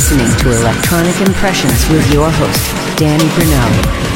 Listening to Electronic Impressions with your host, Danny Brunelli.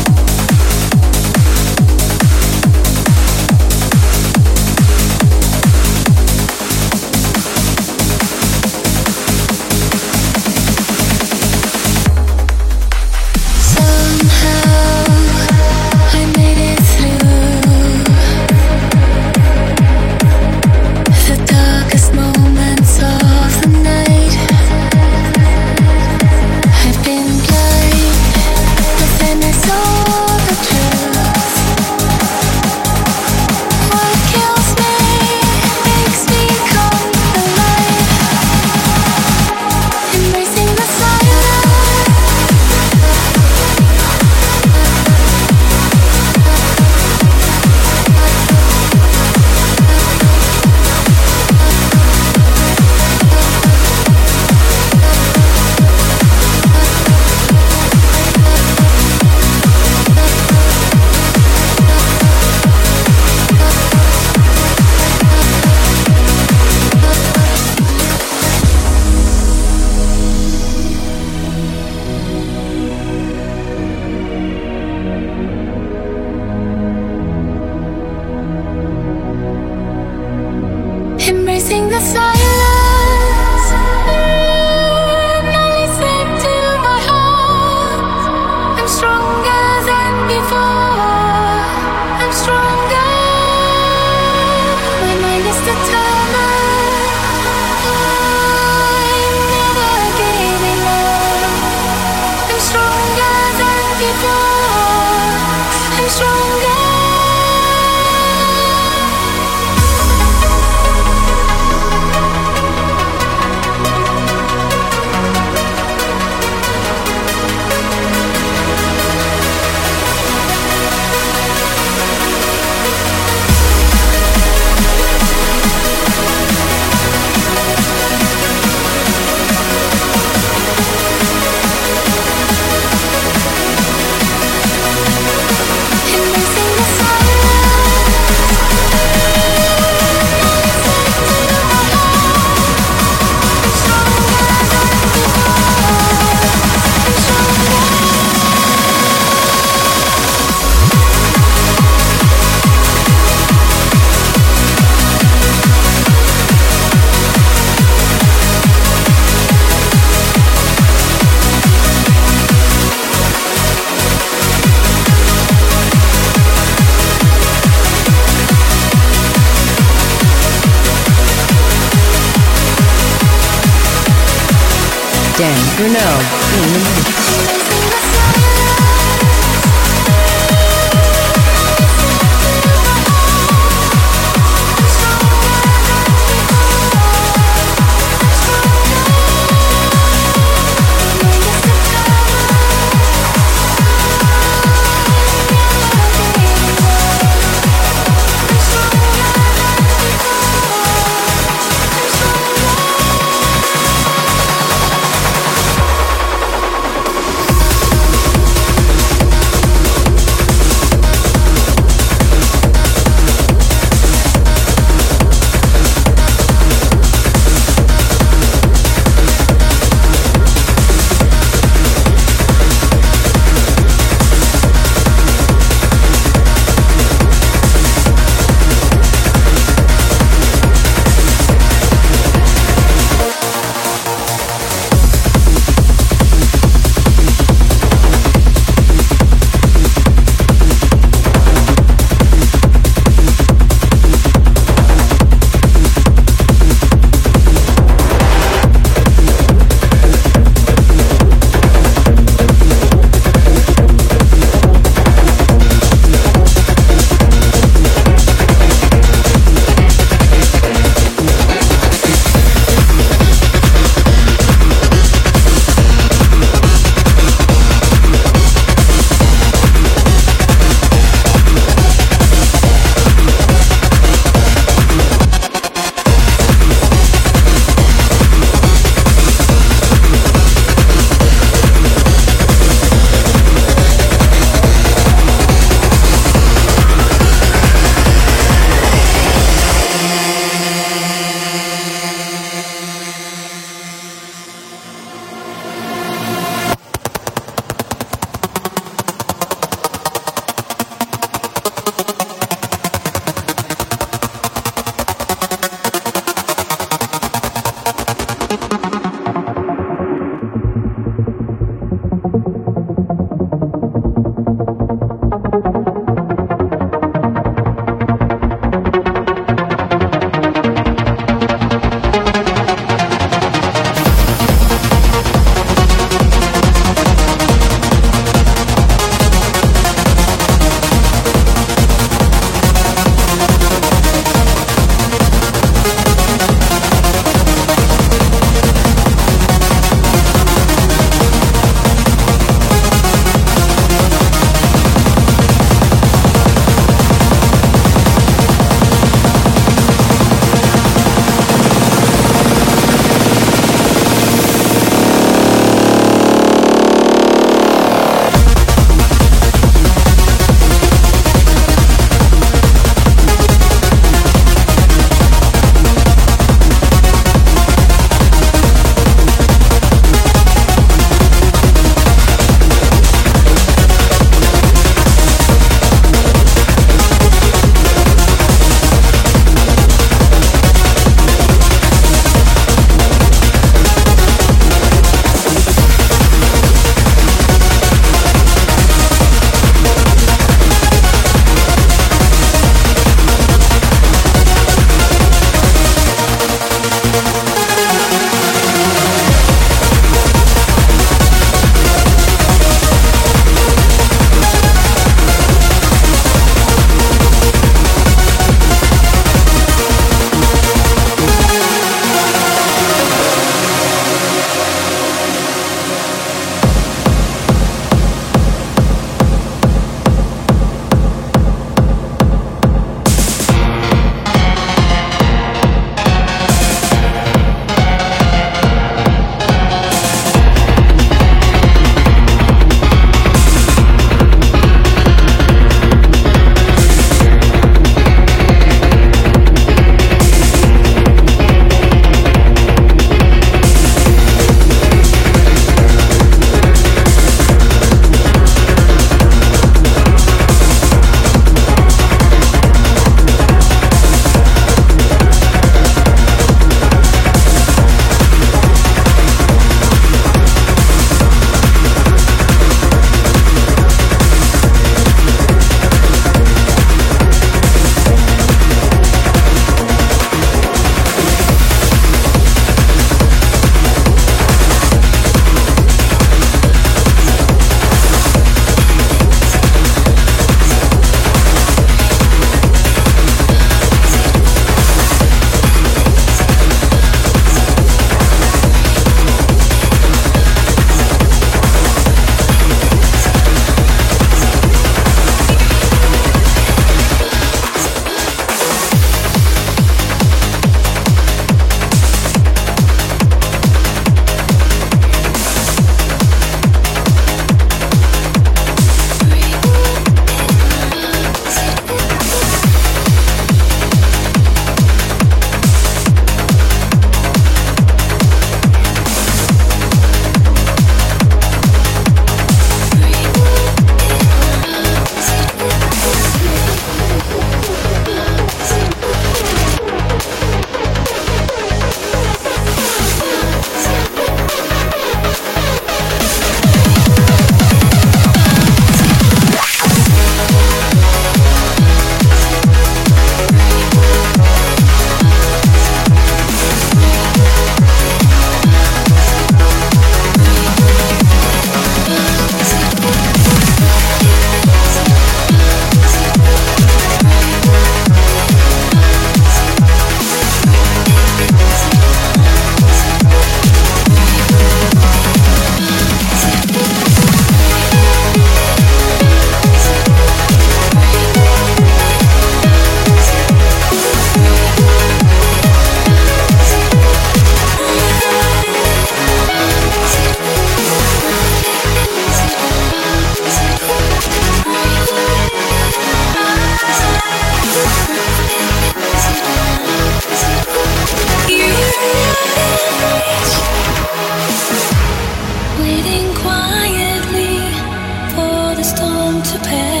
앞에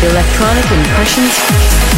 Electronic Impressions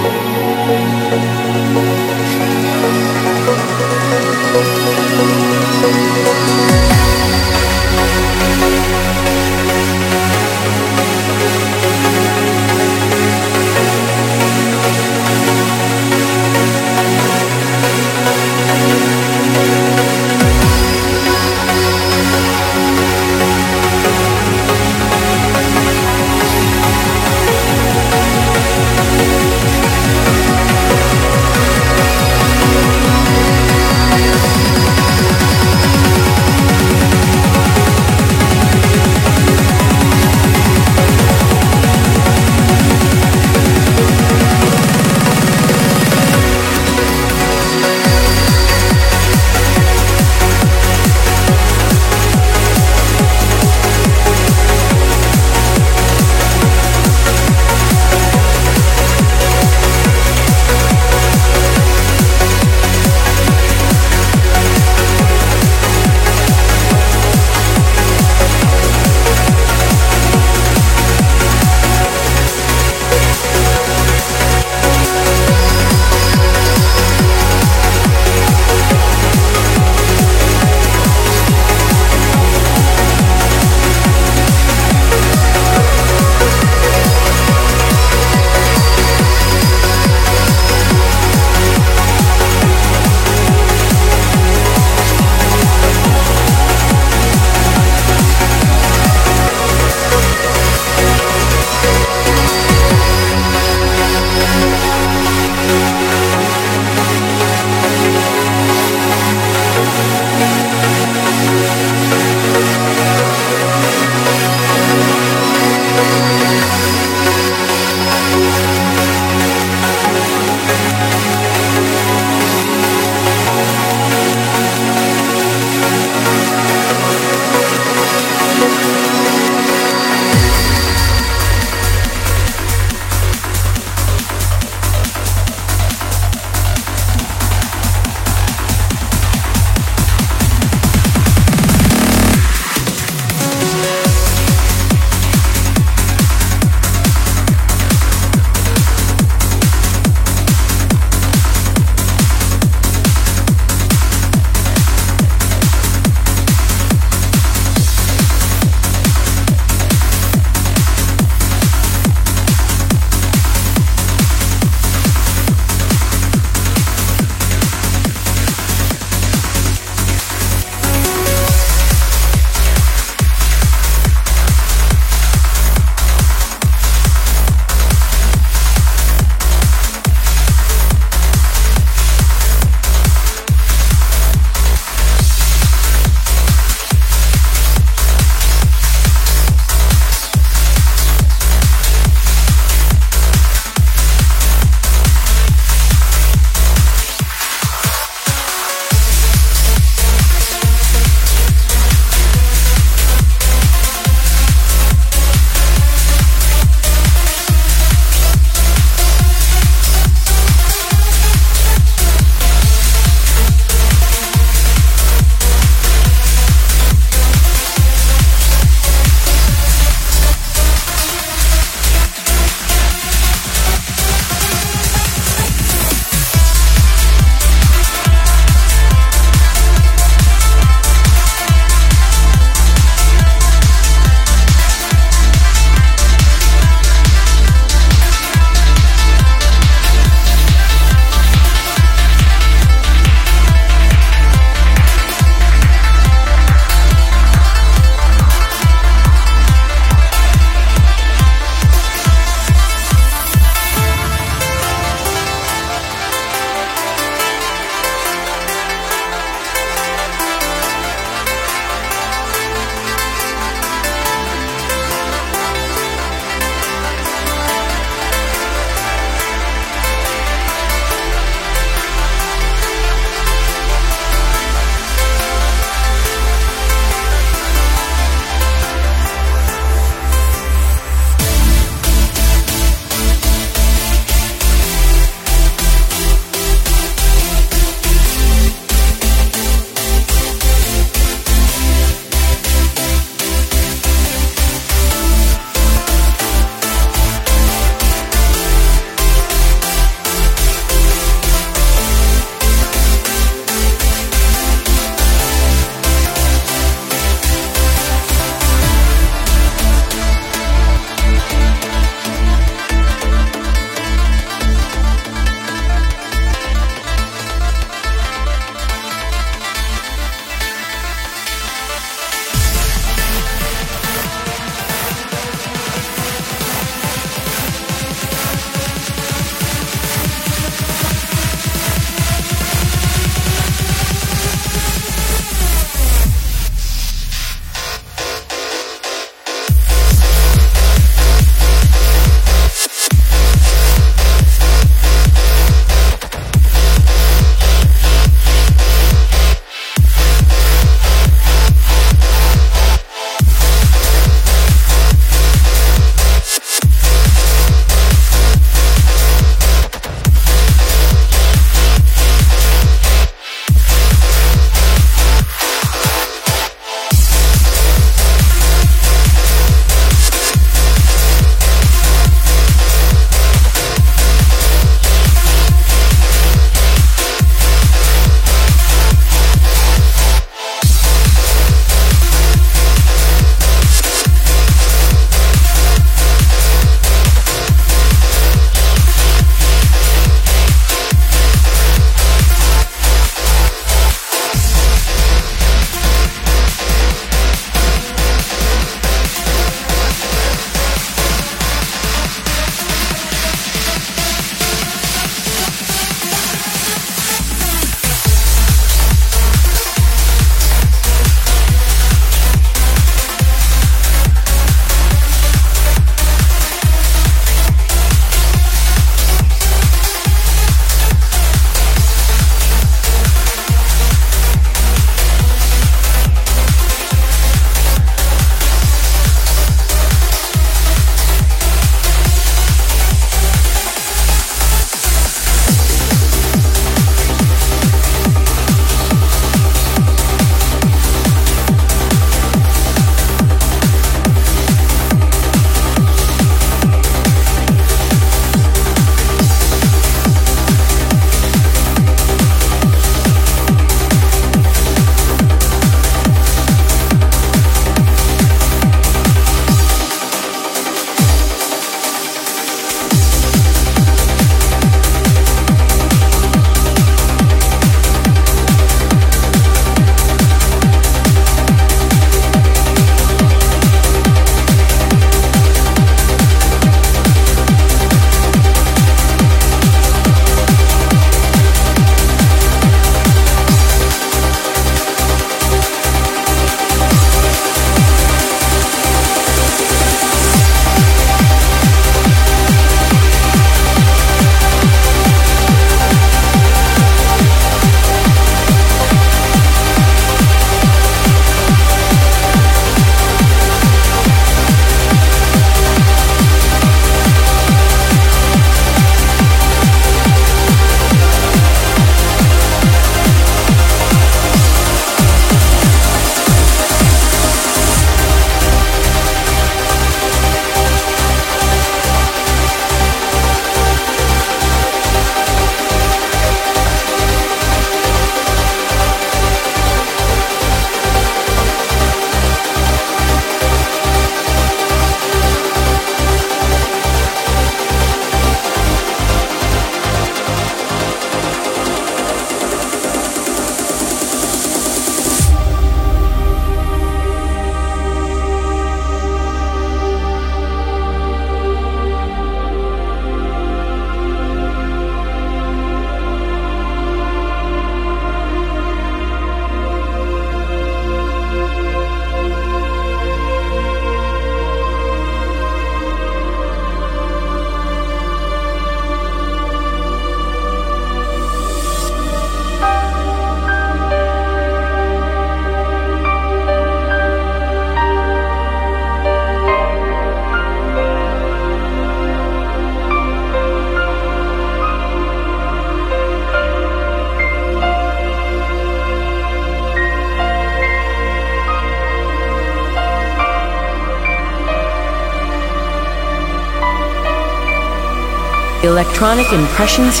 Electronic Impressions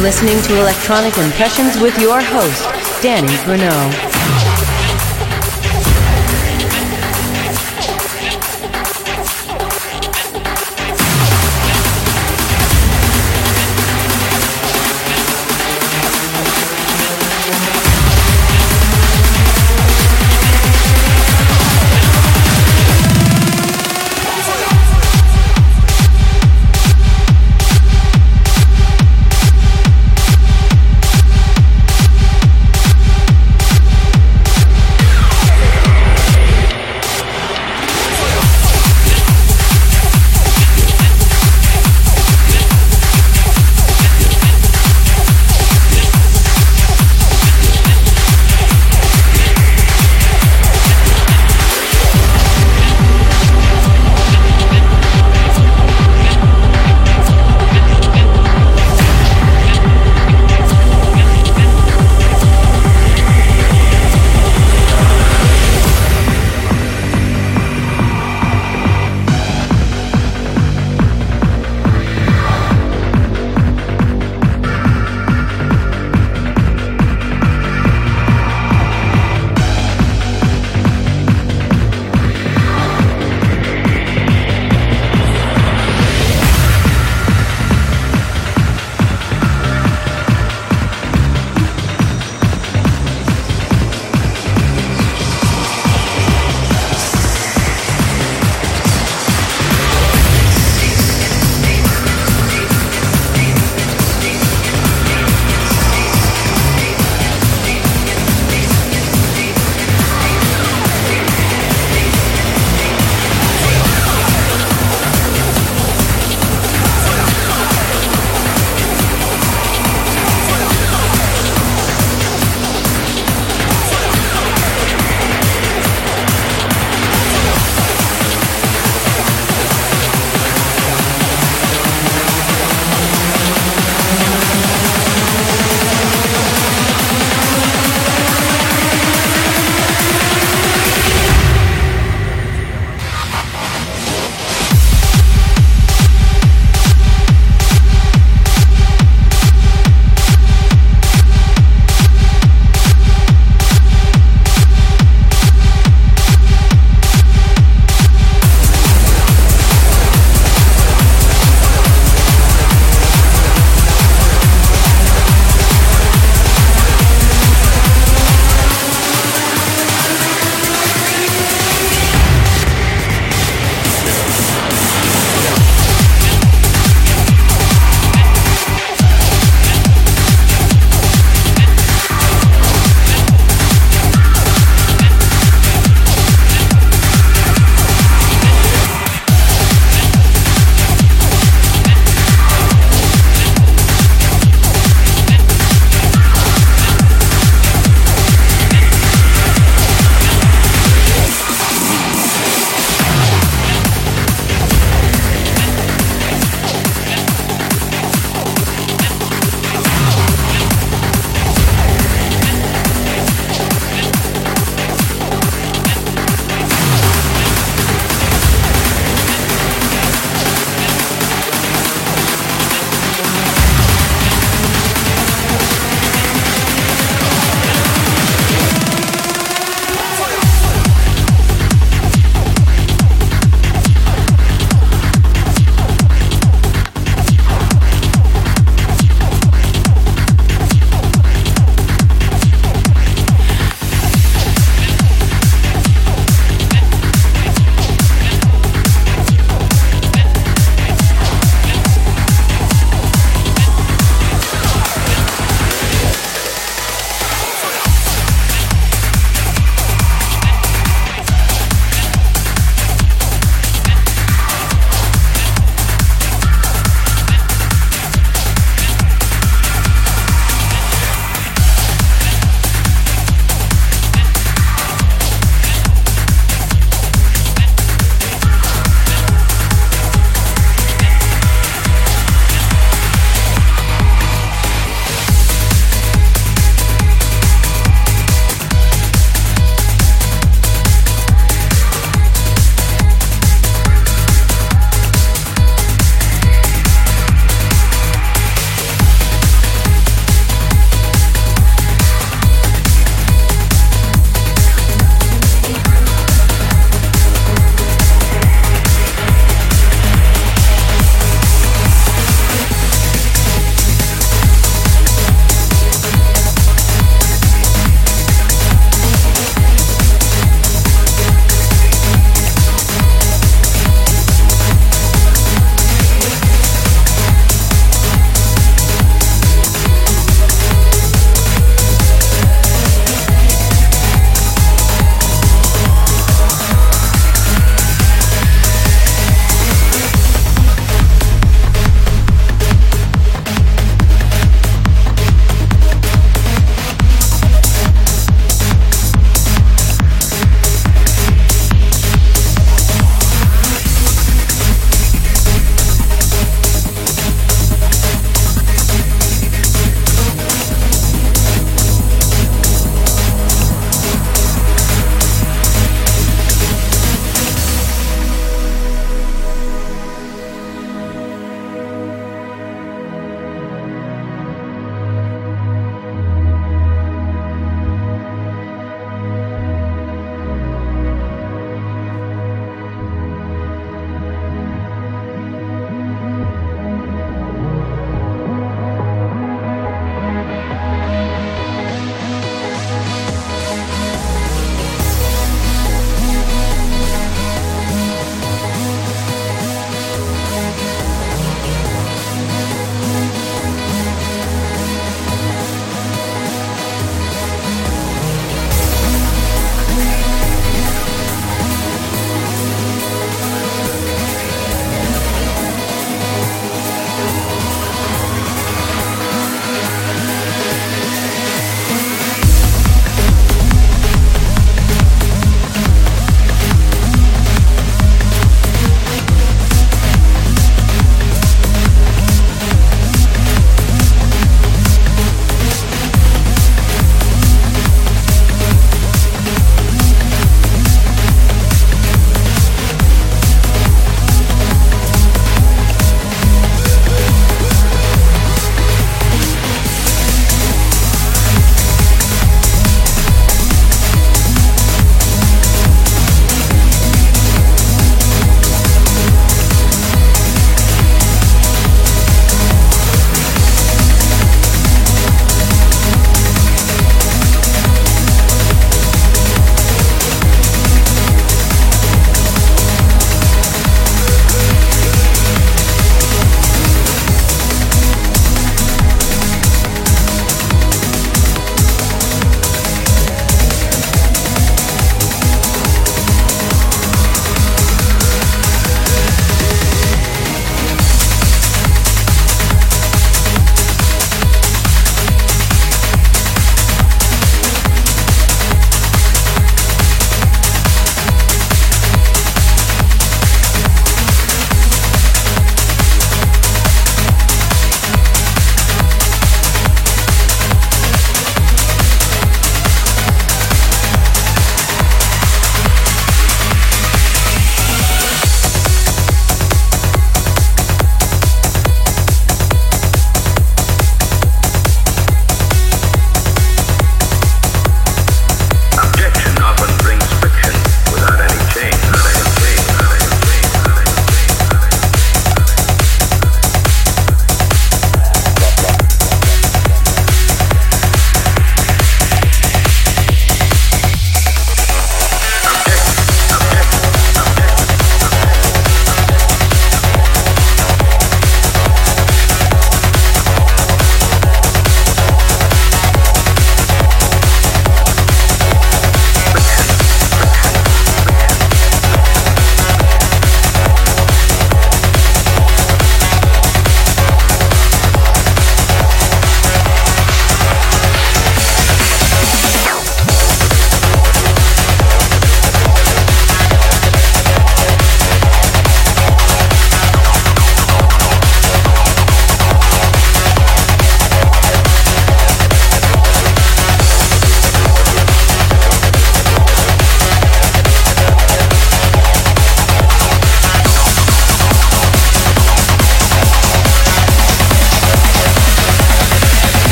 listening to Electronic Impressions with your host, Danny Bruno.